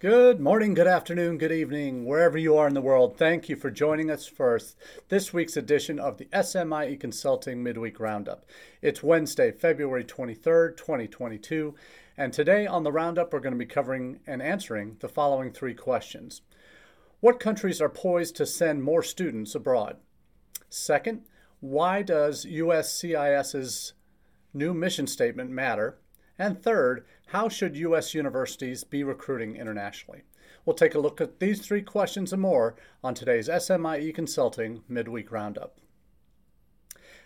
Good morning, good afternoon, good evening, wherever you are in the world. Thank you for joining us for this week's edition of the SMIE Consulting Midweek Roundup. It's Wednesday, February 23rd, 2022, and today on the Roundup, we're going to be covering and answering the following three questions What countries are poised to send more students abroad? Second, why does USCIS's new mission statement matter? And third, how should U.S. universities be recruiting internationally? We'll take a look at these three questions and more on today's SMIE Consulting Midweek Roundup.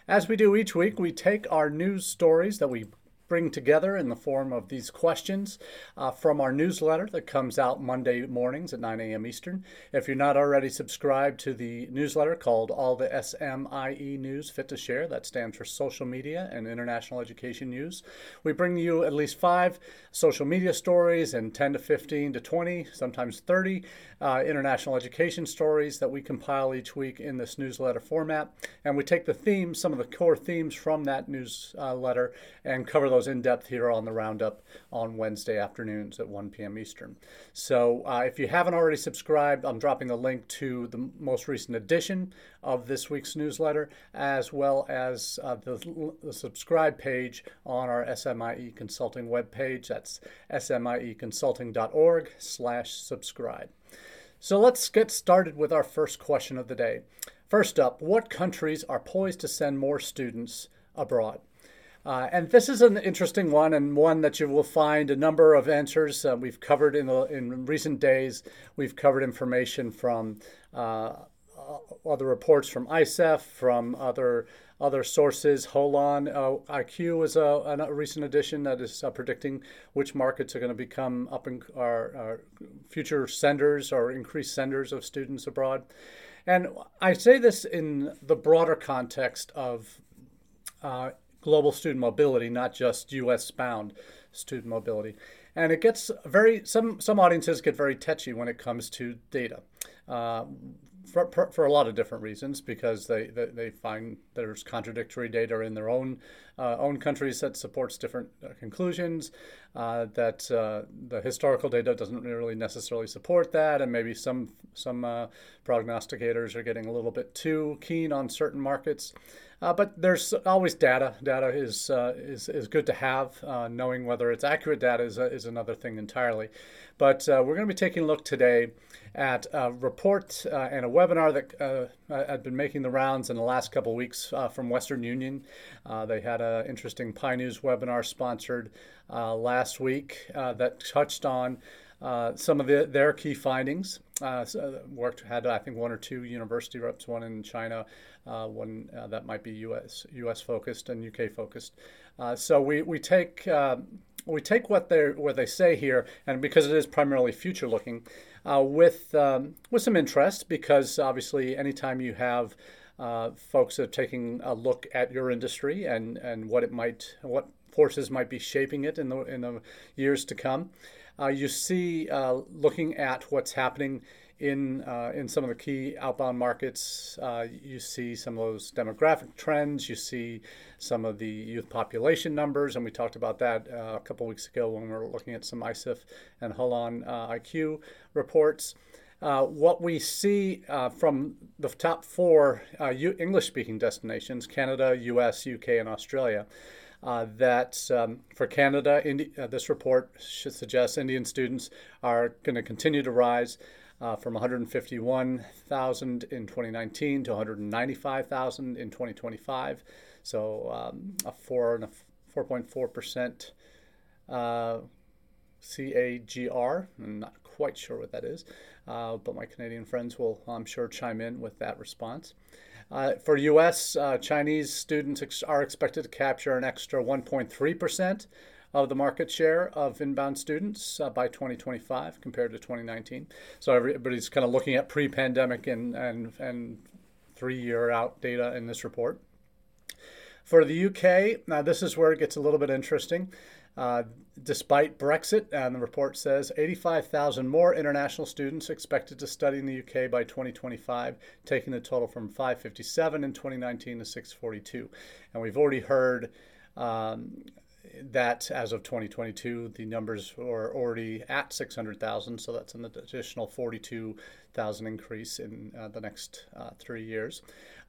As we do each week, we take our news stories that we bring together in the form of these questions uh, from our newsletter that comes out Monday mornings at 9 a.m. Eastern. If you're not already subscribed to the newsletter called All the SMIE News Fit to Share, that stands for Social Media and International Education News, we bring you at least five social media stories and 10 to 15 to 20, sometimes 30 uh, international education stories that we compile each week in this newsletter format. And we take the themes, some of the core themes from that newsletter, and cover those in depth here on the Roundup on Wednesday afternoons at 1 p.m. Eastern. So uh, if you haven't already subscribed, I'm dropping a link to the most recent edition of this week's newsletter, as well as uh, the, the, subscribe page on our SMIE Consulting webpage. That's smieconsulting.org slash subscribe. So let's get started with our first question of the day. First up, what countries are poised to send more students abroad? Uh, and this is an interesting one, and one that you will find a number of answers. Uh, we've covered in, the, in recent days. We've covered information from uh, other reports from ICEF, from other other sources. Holon uh, IQ is a, a, recent addition that is uh, predicting which markets are going to become up in our, our, future senders or increased senders of students abroad. And I say this in the broader context of uh, global student mobility, not just U.S. bound student mobility. And it gets very some some audiences get very touchy when it comes to data. Uh, for, for, a lot of different reasons because they, they, they, find there's contradictory data in their own uh, own countries that supports different uh, conclusions uh, that uh, the historical data doesn't really necessarily support that and maybe some some uh, prognosticators are getting a little bit too keen on certain markets uh, but there's always data data is is, is good to have knowing whether it's accurate data is, is another thing entirely but we're going to be taking a look today at a report uh, and a webinar that uh, had been making the rounds in the last couple of weeks uh, from Western Union. Uh, they had an interesting PIE News webinar sponsored uh, last week uh, that touched on some of the, their key findings. So worked had I think one or two university reps, one in China, one that might be U.S. U.S. focused and U.K. focused. so we we take we take what they what they say here, and because it is primarily future looking, uh, with um, with some interest, because obviously, anytime you have uh, folks that are taking a look at your industry and and what it might what forces might be shaping it in the in the years to come, uh, you see uh, looking at what's happening in uh, in some of the key outbound markets, uh, you see some of those demographic trends. You see some of the youth population numbers, and we talked about that uh, a couple weeks ago when we were looking at some ICEF and Holon uh, IQ reports. Uh, what we see uh, from the top four English speaking destinations Canada, US, UK, and Australia. Uh, that um, for Canada, Indi- uh, this report should suggest Indian students are going to continue to rise uh, from 151,000 in 2019 to 195,000 in 2025. So um, a a 4.4 percent uh, CAGR. I'm not quite sure what that is, uh, but my Canadian friends will, I'm sure, chime in with that response. Uh, for U.S., uh, Chinese students ex- are expected to capture an extra 1.3 percent of the market share of inbound students uh, by 2025 compared to 2019. So everybody's kind of looking at pre-pandemic and and and three-year out data in this report. For the UK, now this is where it gets a little bit interesting. Uh, despite Brexit, and the report says 85,000 more international students expected to study in the UK by 2025, taking the total from 557 in 2019 to 642. And we've already heard um, that as of 2022, the numbers are already at 600,000, so that's an additional 42,000 increase in uh, the next uh, three years.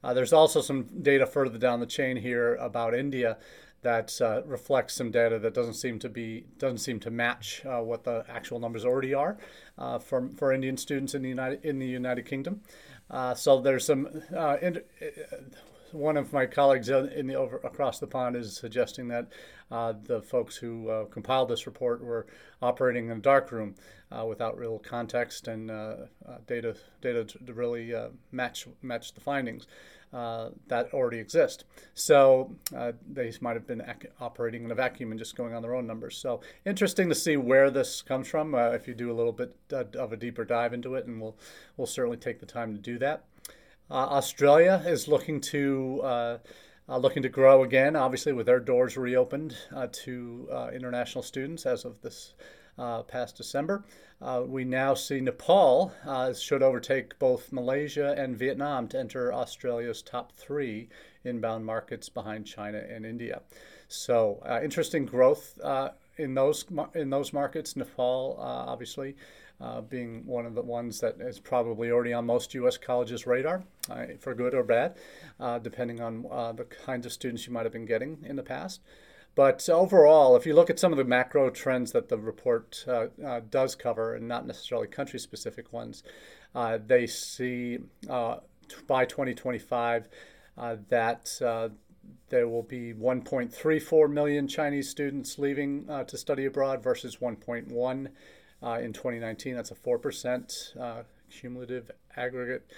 Uh, there's also some data further down the chain here about India that uh, reflects some data that doesn't seem to be doesn't seem to match uh, what the actual numbers already are uh, for for Indian students in the United in the United Kingdom. so there's some in, one of my colleagues in the over across the pond is suggesting that uh, the folks who uh, compiled this report were operating in a dark room uh, without real context and uh, uh, data data to really uh, match match the findings that already exist. So they might have been ac- operating in a vacuum and just going on their own numbers. So interesting to see where this comes from. if you do a little bit of a deeper dive into it, and we'll we'll certainly take the time to do that. Uh, Australia is looking to uh, uh, looking to grow again, obviously with their doors reopened to international students as of this past December. we now see Nepal should overtake both Malaysia and Vietnam to enter Australia's top three inbound markets behind China and India. So interesting growth in those in those markets. Nepal, obviously, uh, being one of the ones that is probably already on most U.S. colleges' radar, uh, for good or bad, uh, depending on uh, the kinds of students you might have been getting in the past. But overall, if you look at some of the macro trends that the report uh, uh, does cover, and not necessarily country specific ones, they see by 2025 that there will be 1.34 million Chinese students leaving uh, to study abroad versus 1.1 uh, in 2019. That's a 4% uh, cumulative aggregate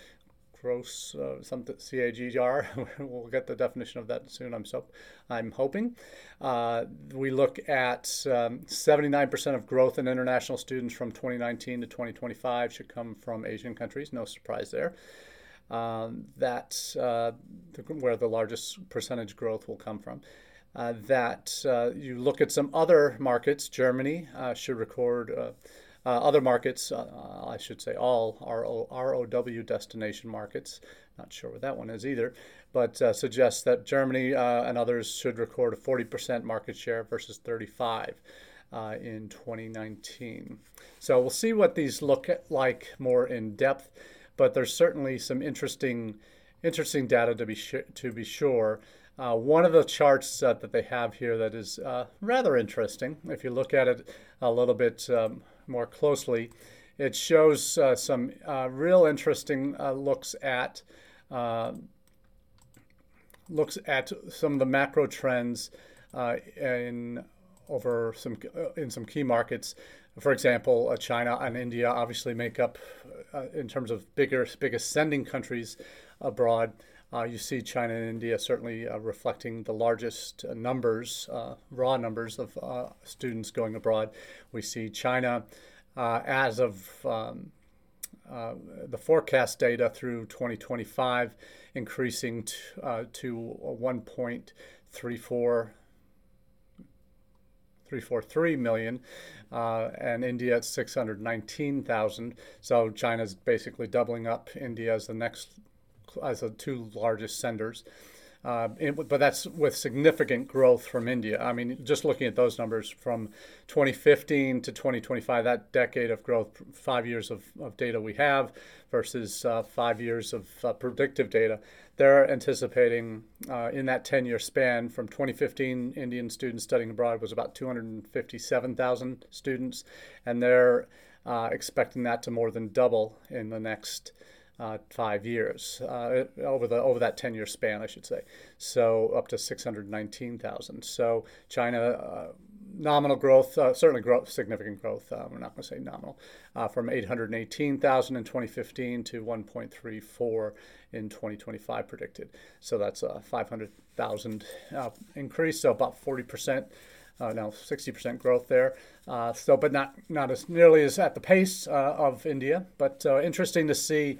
gross uh, something CAGR. we'll get the definition of that soon. I'm so I'm hoping. Uh, we look at um, 79% of growth in international students from 2019 to 2025 should come from Asian countries. No surprise there. Um, that's uh, where the largest percentage growth will come from uh, that uh, you look at some other markets. Germany uh, should record other markets. Uh, I should say all RO, ROW destination markets. Not sure what that one is either, but suggests that Germany and others should record a 40% market share versus 35 in 2019. So we'll see what these look like more in depth, but there's certainly some interesting interesting data to be sh- to be sure. Uh, one of the charts uh, that they have here that is uh, rather interesting, if you look at it a little bit um, more closely, it shows uh, some uh, real interesting uh, looks at looks at some of the macro trends in over some in some key markets. For example, China and India obviously make up, in terms of bigger biggest sending countries abroad. Uh, you see China and India certainly uh, reflecting the largest uh, numbers, uh, raw numbers of uh, students going abroad. We see China uh, as of um, the forecast data through 2025 increasing t- to 1.34 343 million, uh, and India at 619,000. So China's basically doubling up India as the next as the two largest senders. Uh, but that's with significant growth from India. I mean, just looking at those numbers from 2015 to 2025, that decade of growth, five years of, of data we have versus uh, five years of uh, predictive data, they're anticipating uh, in that 10 year span from 2015, Indian students studying abroad was about 257,000 students, and they're uh, expecting that to more than double in the next uh, five years uh, over the over that 10 year span, I should say. So up to 619,000. So China. Uh, nominal growth, uh, certainly growth, significant growth. Uh, we're not going to say nominal, uh, from 818,000 in 2015 to 1.34 in 2025 predicted. So that's a 500,000 increase. So about 40 percent. Uh, now 60% growth there. Uh, so, but not not as nearly as at the pace uh, of India. But interesting to see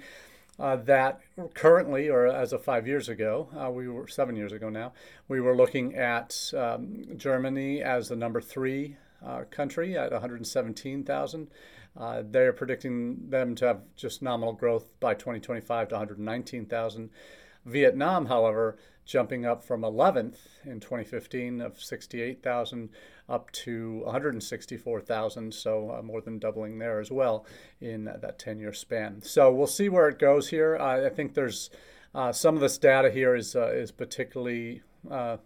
uh, that currently, or as of five years ago, uh, we were seven years ago now, we were looking at um, Germany as the number three uh, country at 117,000. Uh, they're predicting them to have just nominal growth by 2025 to 119,000. Vietnam, however, jumping up from 11th in 2015 of 68,000 up to 164,000, so uh, more than doubling there as well in that 10 year span. So we'll see where it goes here. Uh, I think there's uh, some of this data here is, uh, is particularly uh,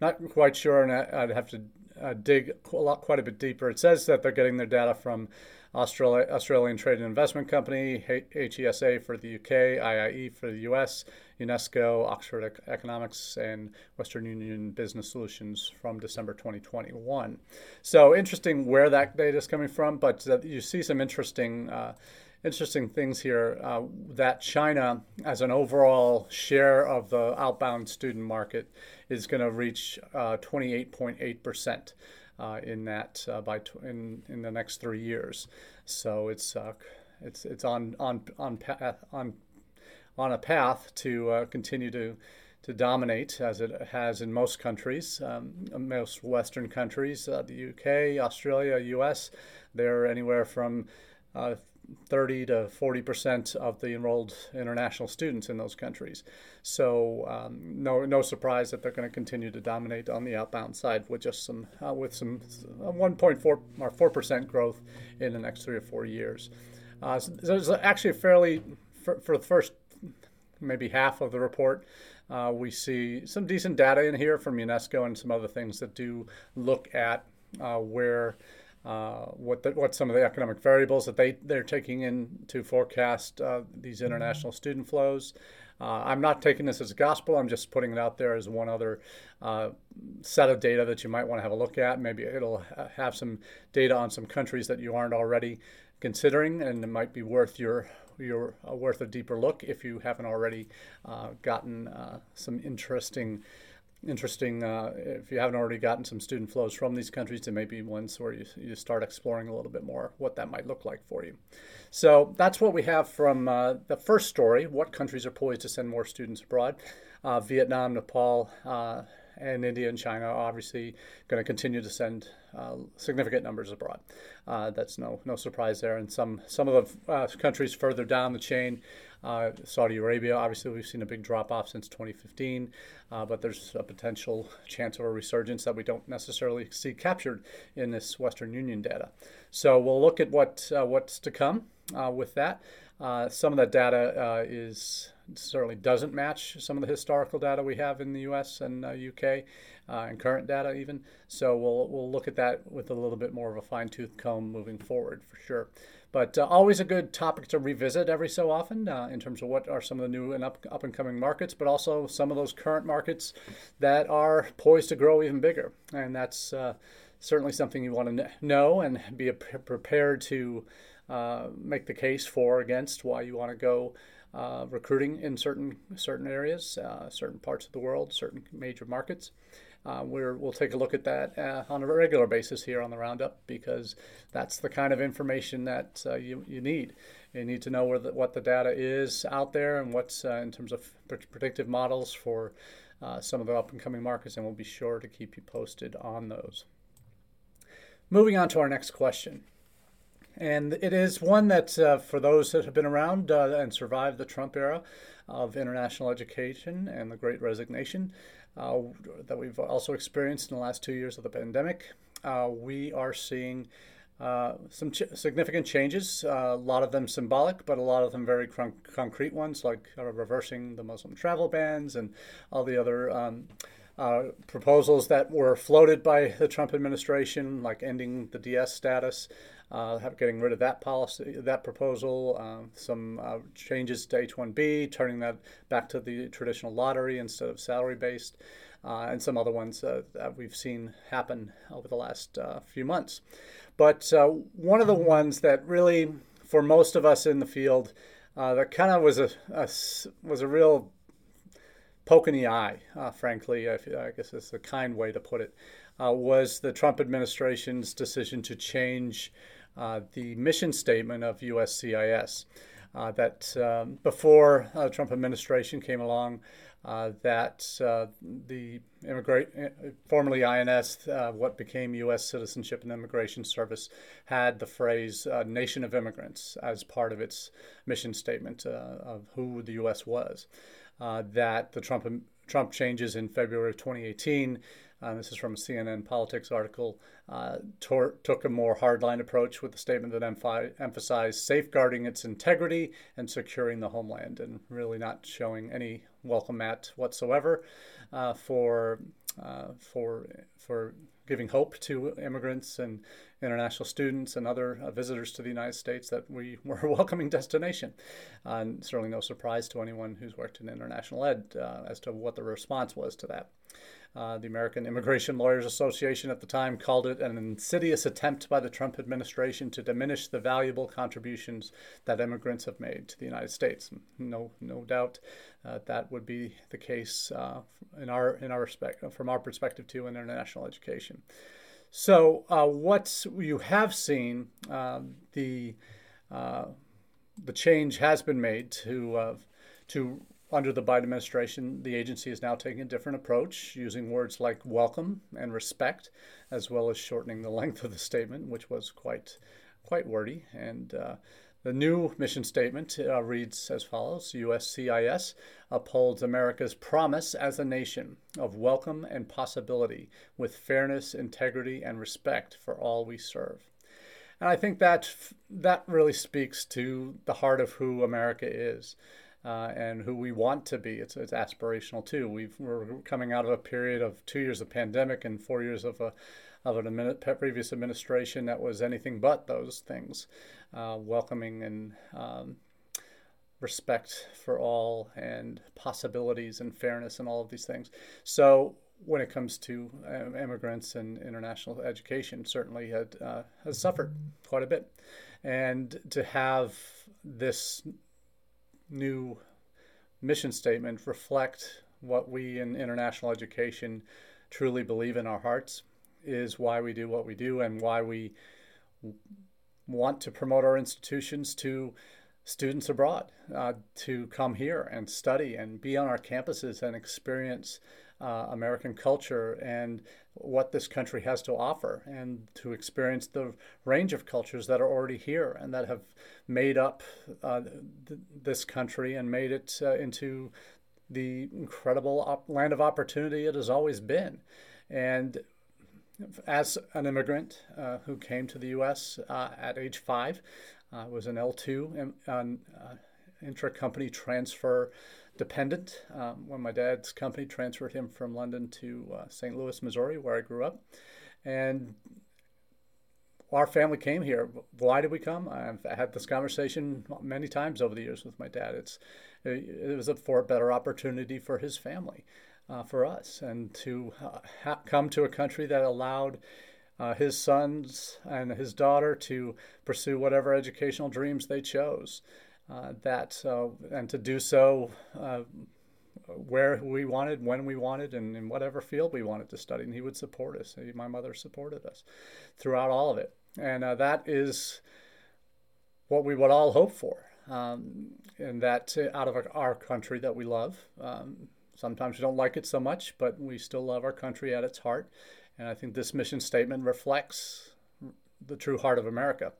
not quite sure, and I'd have to uh, dig a lot, quite a bit deeper. It says that they're getting their data from Australia, Australian Trade and Investment Company, HESA for the UK, IIE for the US, UNESCO, Oxford Economics, and Western Union Business Solutions from December 2021. So interesting where that data is coming from, but uh, you see some interesting. Uh, interesting things here uh, that China, as an overall share of the outbound student market, is going to reach 28.8 uh, percent uh, in that uh, by in in the next three years. So it's uh, it's it's on on on path, on on a path to uh, continue to to dominate as it has in most countries, um, most Western countries, uh, the UK, Australia, US. They're anywhere from uh, 30 to 40 percent of the enrolled international students in those countries. So um, no no surprise that they're going to continue to dominate on the outbound side with just some uh, with some uh, 1.4 or 4 percent growth in the next three or four years. Uh, so there's actually fairly for, for, the first maybe half of the report. Uh, we see some decent data in here from UNESCO and some other things that do look at uh, where uh, what the, what some of the economic variables that they they're taking in to forecast uh, these international student flows. Uh, I'm not taking this as gospel. I'm just putting it out there as one other uh, set of data that you might want to have a look at. Maybe it'll have some data on some countries that you aren't already considering, and it might be worth your your uh, worth a deeper look if you haven't already gotten some interesting interesting uh, if you haven't already gotten some student flows from these countries to maybe ones where you, you start exploring a little bit more what that might look like for you. So that's what we have from uh, the first story what countries are poised to send more students abroad. Uh, Vietnam, Nepal, uh, and India and China are obviously going to continue to send uh, significant numbers abroad. Uh, that's no no surprise there. And some some of the countries further down the chain uh, Saudi Arabia, obviously, we've seen a big drop off since 2015, uh, but there's a potential chance of a resurgence that we don't necessarily see captured in this Western Union data. So we'll look at what uh, what's to come uh, with that. Uh, some of that data uh, is certainly doesn't match some of the historical data we have in the U.S. and UK and current data even. So we'll we'll look at that with a little bit more of a fine tooth comb moving forward for sure. But uh, always a good topic to revisit every so often uh, in terms of what are some of the new and up, up and coming markets, but also some of those current markets that are poised to grow even bigger. And that's uh, certainly something you want to know and be prepared to uh, make the case for or against why you want to go. Uh, recruiting in certain certain areas, uh, certain parts of the world, certain major markets, uh, we will take a look at that uh, on a regular basis here on the Roundup because that's the kind of information that uh, you, you need. You need to know where the, what the data is out there and what's uh, in terms of predictive models for uh, some of the up and coming markets, and we'll be sure to keep you posted on those. Moving on to our next question. And it is one that, uh, for those that have been around and survived the Trump era of international education and the Great Resignation, uh, that we've also experienced in the last two years of the pandemic. Uh, we are seeing uh, some ch- significant changes, uh, a lot of them symbolic, but a lot of them very con- concrete ones, like uh, reversing the Muslim travel bans and all the other. Um, uh, proposals that were floated by the Trump administration, like ending the DS status, uh, getting rid of that policy, that proposal, uh, some uh, changes to H-1B, turning that back to the traditional lottery instead of salary-based, uh, and some other ones uh, that we've seen happen over the last uh, few months. But one of the ones that really, for most of us in the field, that kind of was a, a, was a real poke in the eye, frankly. I, I guess it's a kind way to put it. was the Trump administration's decision to change uh, the mission statement of USCIS. Uh, that um, before uh, Trump administration came along, uh, that uh, the immigrate, formerly INS, what became U.S. Citizenship and Immigration Service, had the phrase "nation of immigrants" as part of its mission statement of who the U.S. was. uh, that the Trump Trump changes in February of 2018. Uh, this is from a CNN Politics article. Uh, tor- took a more hardline approach with the statement that emph- emphasized safeguarding its integrity and securing the homeland, and really not showing any welcome mat whatsoever uh, for uh, for for giving hope to immigrants and international students and other uh, visitors to the United States that we were a welcoming destination. Uh, and certainly no surprise to anyone who's worked in international ed uh, as to what the response was to that. Uh, the American Immigration Lawyers Association at the time called it an insidious attempt by the Trump administration to diminish the valuable contributions that immigrants have made to the United States. No, no doubt that would be the case in our in our respect from our perspective too in international education. So uh, what you have seen um, the uh, the change has been made to uh, to under the Biden administration, the agency is now taking a different approach, using words like welcome and respect, as well as shortening the length of the statement, which was quite quite wordy. And uh, the new mission statement uh, reads as follows USCIS upholds America's promise as a nation of welcome and possibility with fairness, integrity, and respect for all we serve. And I think that that really speaks to the heart of who America is uh, and who we want to be. It's, it's aspirational too. We've, we're coming out of a period of two years of pandemic and four years of a of an previous administration that was anything but those things, uh, welcoming and um, respect for all and possibilities and fairness and all of these things. So when it comes to uh, immigrants and international education, certainly had, uh, has suffered quite a bit, and to have this new mission statement reflect what we in international education truly believe in our hearts is why we do what we do and why we want to promote our institutions to students abroad uh, to come here and study and be on our campuses and experience uh, American culture and what this country has to offer, and to experience the range of cultures that are already here and that have made up uh, th- this country and made it uh, into the incredible op- land of opportunity it has always been. And as an immigrant uh, who came to the U.S. Uh, at age five, uh, was an L2 um, intra-company transfer dependent um, when my dad's company transferred him from London to uh, St. Louis, Missouri, where I grew up. And our family came here. Why did we come? I've had this conversation many times over the years with my dad. It's it was a, for a better opportunity for his family, uh, for us, and to uh, ha- come to a country that allowed uh, his sons and his daughter to pursue whatever educational dreams they chose uh, that uh, and to do so uh, where we wanted, when we wanted, and in whatever field we wanted to study. And he would support us. He, my mother supported us throughout all of it. And that is what we would all hope for. Um, and that out of our, our, country that we love. Um, sometimes we don't like it so much, but we still love our country at its heart. And I think this mission statement reflects the true heart of America.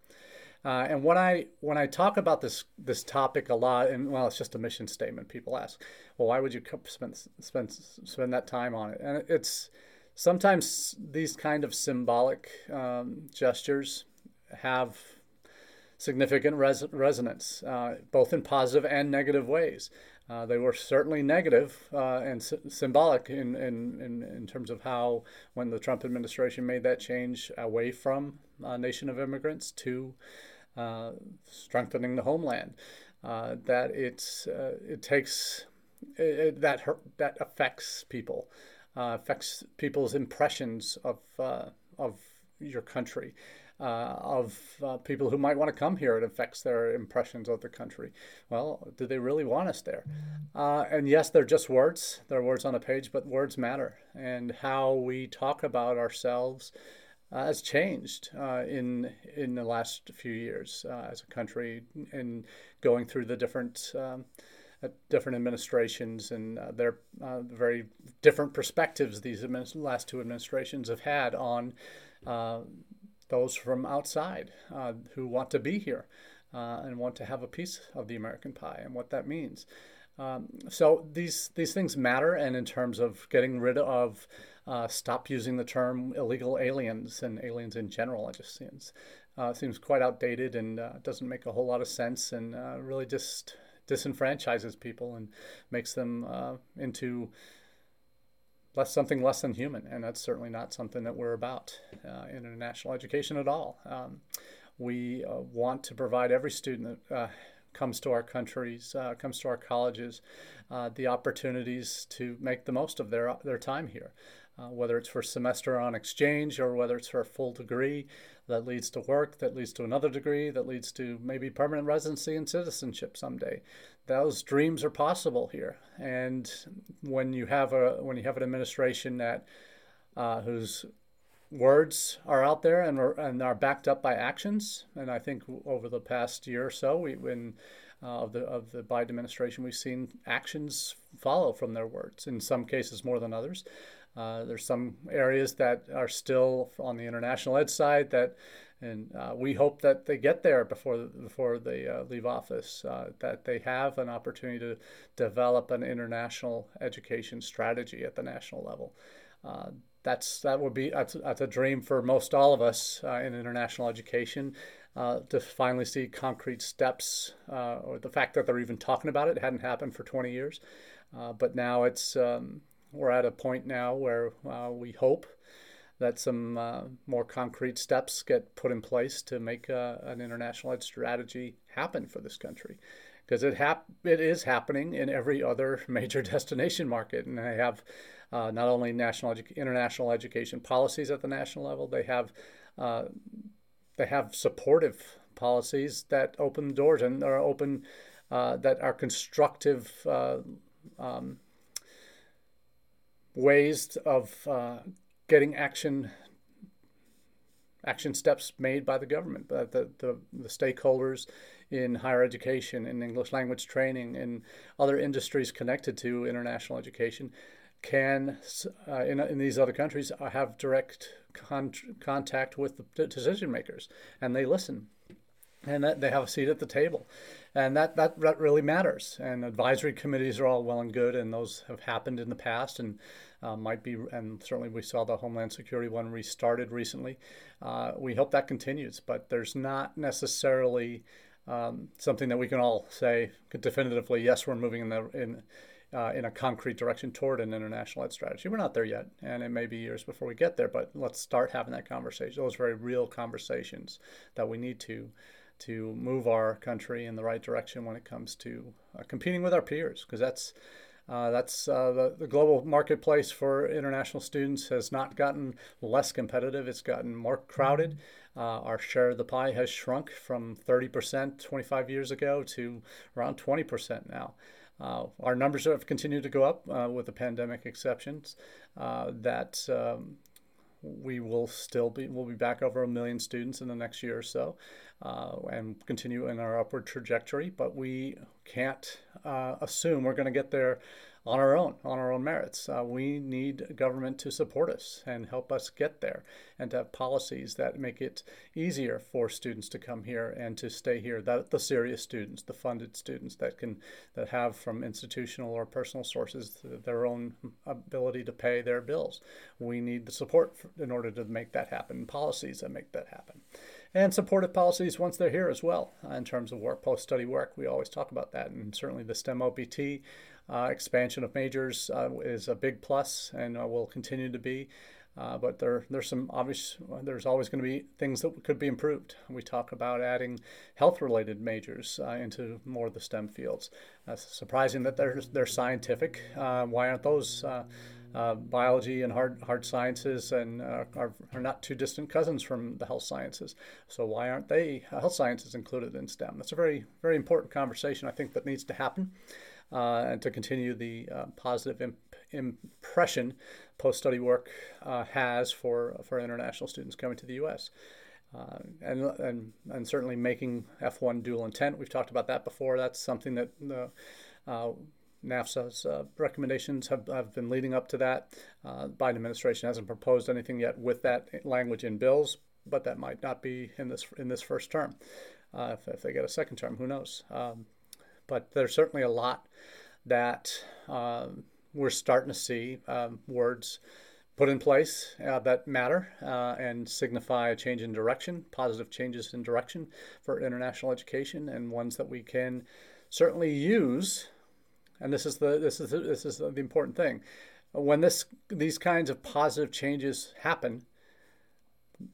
Uh, and when I when I talk about this this topic a lot, and well, it's just a mission statement. People ask, well, why would you spend spend spend that time on it? And it's sometimes these kind of symbolic um, gestures have significant res- resonance, uh, both in positive and negative ways. Uh, they were certainly negative, uh, and sy- symbolic in, in, in, in, terms of how, when the Trump administration made that change away from a nation of immigrants to uh, strengthening the homeland. Uh, that it's uh, it takes it, that that affects people, affects people's impressions of of your country. Uh, of uh, people who might want to come here. It affects their impressions of the country. Well, do they really want us there? Uh, and yes, they're just words. They're words on a page, but words matter. And how we talk about ourselves uh, has changed uh, in in the last few years uh, as a country in going through the different um, uh, different administrations and uh, their uh, very different perspectives these administ- last two administrations have had on those from outside who want to be here and want to have a piece of the American pie and what that means. Um, so these these things matter, and in terms of getting rid of, uh, stop using the term illegal aliens and aliens in general. It just seems uh, seems quite outdated and uh, doesn't make a whole lot of sense, and uh, really just disenfranchises people and makes them uh, into less something less than human, and that's certainly not something that we're about uh, in international education at all. Um, we want to provide every student that comes to our countries, uh, comes to our colleges, uh, the opportunities to make the most of their their time here, uh, whether it's for semester on exchange or whether it's for a full degree that leads to work, that leads to another degree, that leads to maybe permanent residency and citizenship someday. Those dreams are possible here, and when you have a when you have an administration that uh, whose words are out there and are, and are backed up by actions. And I think over the past year or so, we when uh, of the of the Biden administration, we've seen actions follow from their words. In some cases, more than others. Uh, there's some areas that are still on the international ed side that, and uh, we hope that they get there before before they uh, leave office. Uh, that they have an opportunity to develop an international education strategy at the national level. Uh, that's that would be that's, that's a dream for most all of us in international education uh, to finally see concrete steps uh, or the fact that they're even talking about it, it hadn't happened for 20 years uh, but now it's um, we're at a point now where uh, we hope that some uh, more concrete steps get put in place to make an international ed strategy happen for this country. Because it hap- it is happening in every other major destination market. And they have uh, not only national edu- international education policies at the national level, they have uh, they have supportive policies that open doors and are open uh, that are constructive uh, um, ways of uh, getting action action steps made by the government, the, the, the stakeholders in higher education, in English language training, in other industries connected to international education can, uh, in, in these other countries, uh, have direct con- contact with the decision makers and they listen and they have a seat at the table. And that, that, that really matters. And advisory committees are all well and good, and those have happened in the past and uh, might be, and certainly we saw the Homeland Security one restarted recently. Uh, we hope that continues, but there's not necessarily um, something that we can all say definitively, yes, we're moving in the, in, uh, in a concrete direction toward an international ed strategy. We're not there yet, and it may be years before we get there. But let's start having that conversation. Those very real conversations that we need to to move our country in the right direction when it comes to uh, competing with our peers, because that's uh, that's uh, the, the global marketplace for international students has not gotten less competitive. It's gotten more crowded. Uh, our share of the pie has shrunk from 30% 25 years ago to around 20% now. Uh, our numbers have continued to go up uh, with the pandemic exceptions. Uh, that um, we will still be we'll be back over a million students in the next year or so, uh, and continue in our upward trajectory. But we can't uh, assume we're going to get there on our own, on our own merits. Uh, we need government to support us and help us get there, and to have policies that make it easier for students to come here and to stay here. That the serious students, the funded students that can that have from institutional or personal sources their own ability to pay their bills. We need the support for, in order to make that happen. Policies that make that happen and supportive policies once they're here as well uh, in terms of work post-study work we always talk about that and certainly the stem opt uh, expansion of majors uh, is a big plus and uh, will continue to be. Uh, but there, there's some obvious. There's always going to be things that could be improved. We talk about adding health-related majors uh, into more of the STEM fields. Surprising that they're they're scientific. why aren't those? Uh, biology and hard hard sciences and uh, are, are not too distant cousins from the health sciences. So why aren't they health sciences included in STEM? That's a very very important conversation I think that needs to happen uh, and to continue the uh, positive imp- impression post-study work uh, has for, for international students coming to the U.S. Uh, and, and, and certainly making F1 dual intent. We've talked about that before. That's something that the uh, NAFSA's uh, recommendations have, have been leading up to that. Uh, Biden administration hasn't proposed anything yet with that language in bills, but that might not be in this in this first term. Uh, if, if, they get a second term, who knows? Um, but there's certainly a lot that um, we're starting to see um, words put in place uh, that matter uh, and signify a change in direction, positive changes in direction for international education, and ones that we can certainly use. And this is the this is the, this is the important thing. When this these kinds of positive changes happen,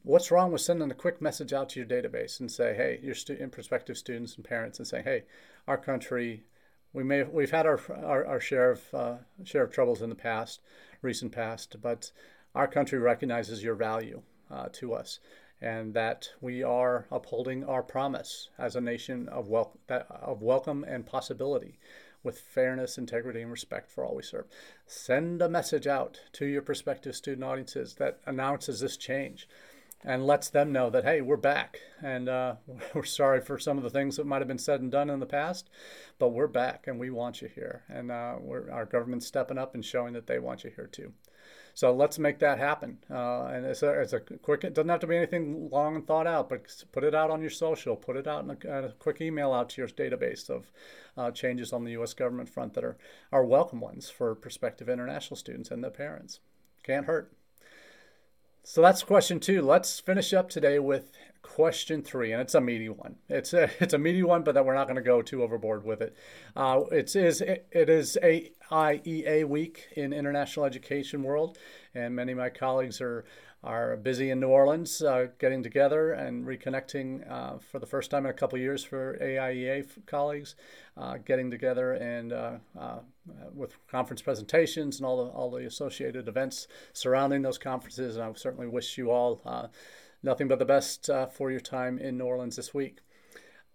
what's wrong with sending a quick message out to your database and say, hey, your stu- prospective students and parents, and say, hey, our country, we may we've had our our, our share of uh, share of troubles in the past recent past, but our country recognizes your value uh, to us and that we are upholding our promise as a nation of, wel- of welcome and possibility with fairness, integrity, and respect for all we serve. Send a message out to your prospective student audiences that announces this change and lets them know that hey we're back. And uh, we're sorry for some of the things that might have been said and done in the past but we're back and we want you here. And uh, our government's stepping up and showing that they want you here too. So let's make that happen. Uh, and it's a, it's a quick it doesn't have to be anything long and thought out but put it out on your social put it out in a, a quick email out to your database of uh, changes on the u.s government front that are, are welcome ones for prospective international students and their parents. Can't hurt so that's question two. Let's finish up today with question three, and it's a meaty one. It's a it's a meaty one, but that we're not going to go too overboard with it. Uh, it is it is a IEA week in international education world, and many of my colleagues are are busy in New Orleans, uh, getting together and reconnecting uh, for the first time in a couple years for AIEA colleagues, uh, getting together and uh, uh, with conference presentations and all the all the associated events surrounding those conferences. And I certainly wish you all uh, nothing but the best for your time in New Orleans this week.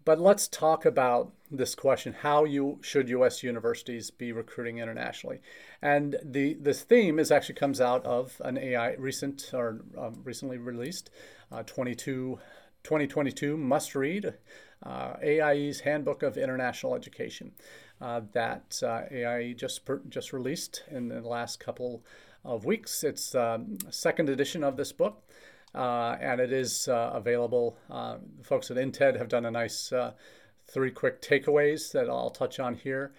But let's talk about this question: How you should U.S. universities be recruiting internationally? And the this theme is actually comes out of an AI recent or um, recently released uh, 22, 2022 must read uh, AIE's Handbook of International Education uh, that uh, AIE just per, just released in the last couple of weeks. It's um, second edition of this book. Uh, and it is uh, available. Uh, folks at Intead have done a nice three quick takeaways that I'll touch on here.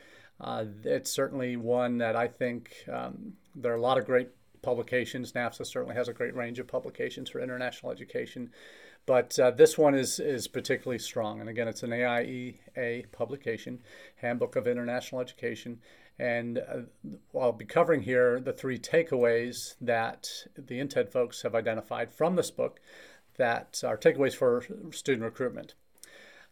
it's certainly one that I think um, there are a lot of great publications. NAFSA certainly has a great range of publications for international education. But uh, this one is, is particularly strong. And again, it's an AIEA publication, Handbook of International Education. And uh, I'll be covering here the three takeaways that the Intead folks have identified from this book that are takeaways for student recruitment.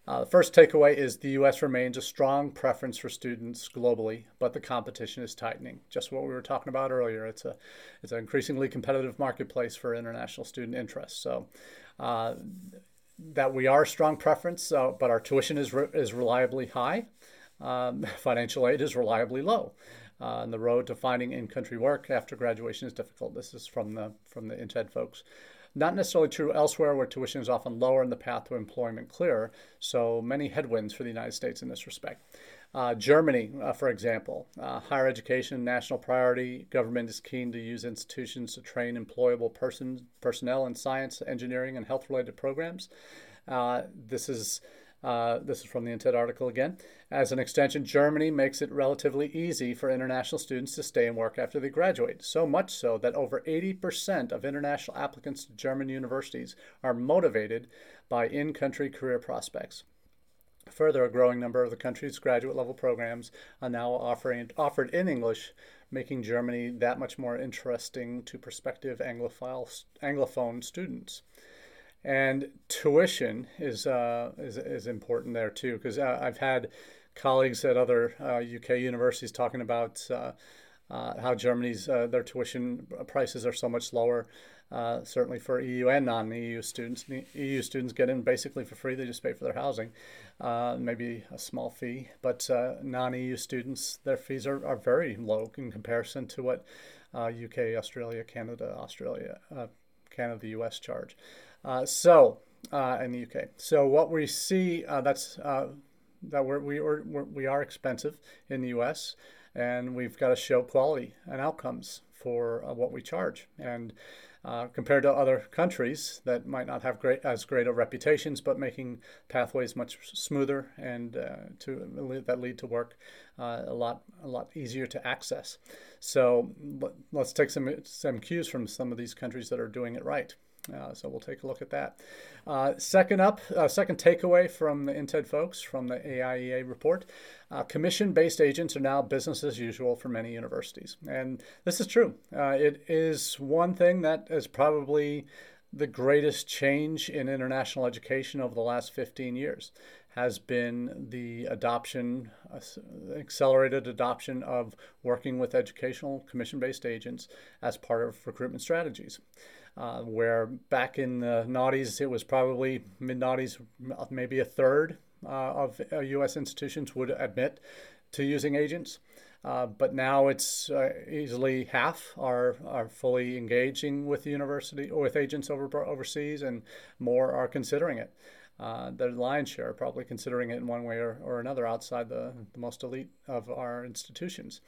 Uh, the first takeaway is the U.S. remains a strong preference for students globally, but the competition is tightening. Just what we were talking about earlier. It's a it's an increasingly competitive marketplace for international student interest. So. Uh, that we are a strong preference, uh, but our tuition is, re- is reliably high um, financial aid is reliably low. Uh, and the road to finding in-country work after graduation is difficult. This is from the from the Intead folks. Not necessarily true elsewhere, where tuition is often lower and the path to employment clearer. So many headwinds for the United States in this respect. Uh, Germany, uh, for example, uh, higher education, national priority. Government is keen to use institutions to train employable person, personnel in science, engineering, and health-related programs. Uh, this is uh, this is from the Intead article again. As an extension, Germany makes it relatively easy for international students to stay and work after they graduate, so much so that over 80% of international applicants to German universities are motivated by in country career prospects. Further, a growing number of the country's graduate level programs are now offering, offered in English, making Germany that much more interesting to prospective Anglophile, Anglophone students. And tuition is uh, is, is important there too, because uh, I've had colleagues at other uh, UK universities talking about uh, uh, how Germany's uh, their tuition prices are so much lower. certainly for EU and non-EU students, EU students get in basically for free; they just pay for their housing, maybe a small fee. But non-EU students, their fees are, are very low in comparison to what UK, Australia, Canada, Australia, Canada, the US charge. Uh, so uh, in the UK, so what we see uh, that's uh, that we're, we are we are expensive in the US, and we've got to show quality and outcomes for uh, what we charge. And uh, compared to other countries that might not have great as great of reputations, but making pathways much smoother and uh, to that lead to work uh, a lot a lot easier to access. So let's take some some cues from some of these countries that are doing it right. Uh, so we'll take a look at that. Uh, second up, uh, second takeaway from the Intead folks from the AIEA report uh, commission based agents are now business as usual for many universities. And this is true. Uh, it is one thing that is probably the greatest change in international education over the last 15 years has been the adoption, uh, accelerated adoption of working with educational commission based agents as part of recruitment strategies uh, where back in the noughties, it was probably mid noughties, maybe a third uh, of U.S. Uh, institutions would admit to using agents. Uh, but now it's uh, easily half are, are fully engaging with the university or with agents over, overseas, and more are considering it. Uh, the lion's share are probably considering it in one way or, or another outside the, the most elite of our institutions.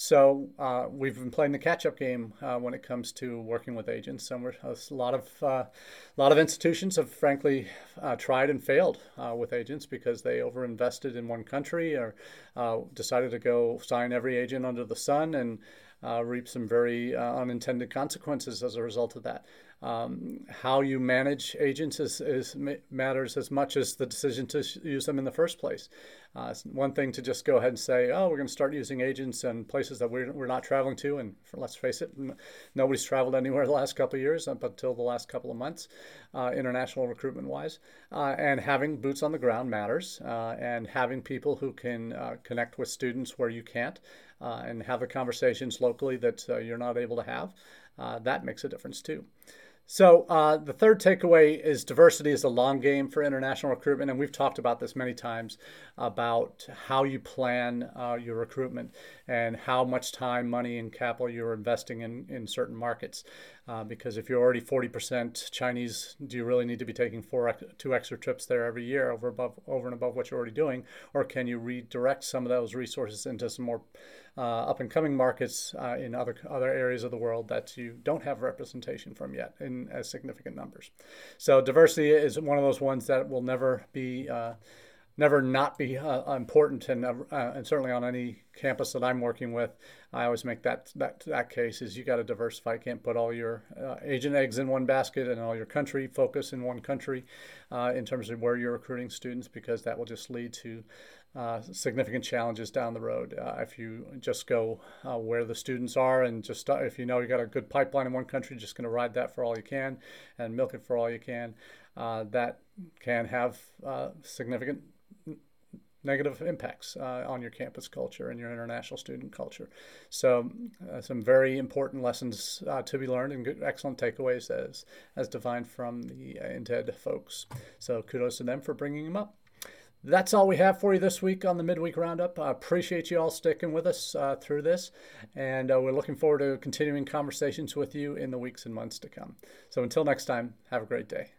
So uh, we've been playing the catch-up game uh, when it comes to working with agents. And a lot of uh, a lot of institutions have frankly uh, tried and failed uh, with agents because they overinvested in one country or uh, decided to go sign every agent under the sun and reap some very unintended consequences as a result of that um, how you manage agents is, is, matters as much as the decision to use them in the first place. Uh, it's one thing to just go ahead and say, oh, we're going to start using agents in places that we're, we're not traveling to. And let's face it, nobody's traveled anywhere the last couple of years up until the last couple of months, uh, international recruitment wise. Uh, and having boots on the ground matters. Uh, and having people who can uh, connect with students where you can't uh, and have the conversations locally that you're not able to have, that makes a difference too. So, uh, the third takeaway is diversity is a long game for international recruitment. And we've talked about this many times about how you plan uh, your recruitment and how much time, money, and capital you're investing in, in certain markets. Uh, because if you're already 40% Chinese, do you really need to be taking four, two extra trips there every year over above, over and above what you're already doing, or can you redirect some of those resources into some more uh, up and coming markets uh, in other other areas of the world that you don't have representation from yet in as significant numbers? So diversity is one of those ones that will never be uh, never not be uh, important, and uh, and certainly on any campus that I'm working with, I always make that that that case is you got to diversify. You can't put all your uh, agent eggs in one basket and all your country focus in one country, uh, in terms of where you're recruiting students, because that will just lead to uh, significant challenges down the road. Uh, if you just go where the students are and just if you know you got a good pipeline in one country, just going to ride that for all you can and milk it for all you can, that can have significant negative impacts uh, on your campus culture and your international student culture. So, uh, some very important lessons uh, to be learned and good, excellent takeaways as, as defined from the uh, Intead folks. So, kudos to them for bringing them up. That's all we have for you this week on the midweek roundup. I appreciate you all sticking with us uh, through this, and uh, we're looking forward to continuing conversations with you in the weeks and months to come. So, until next time, have a great day.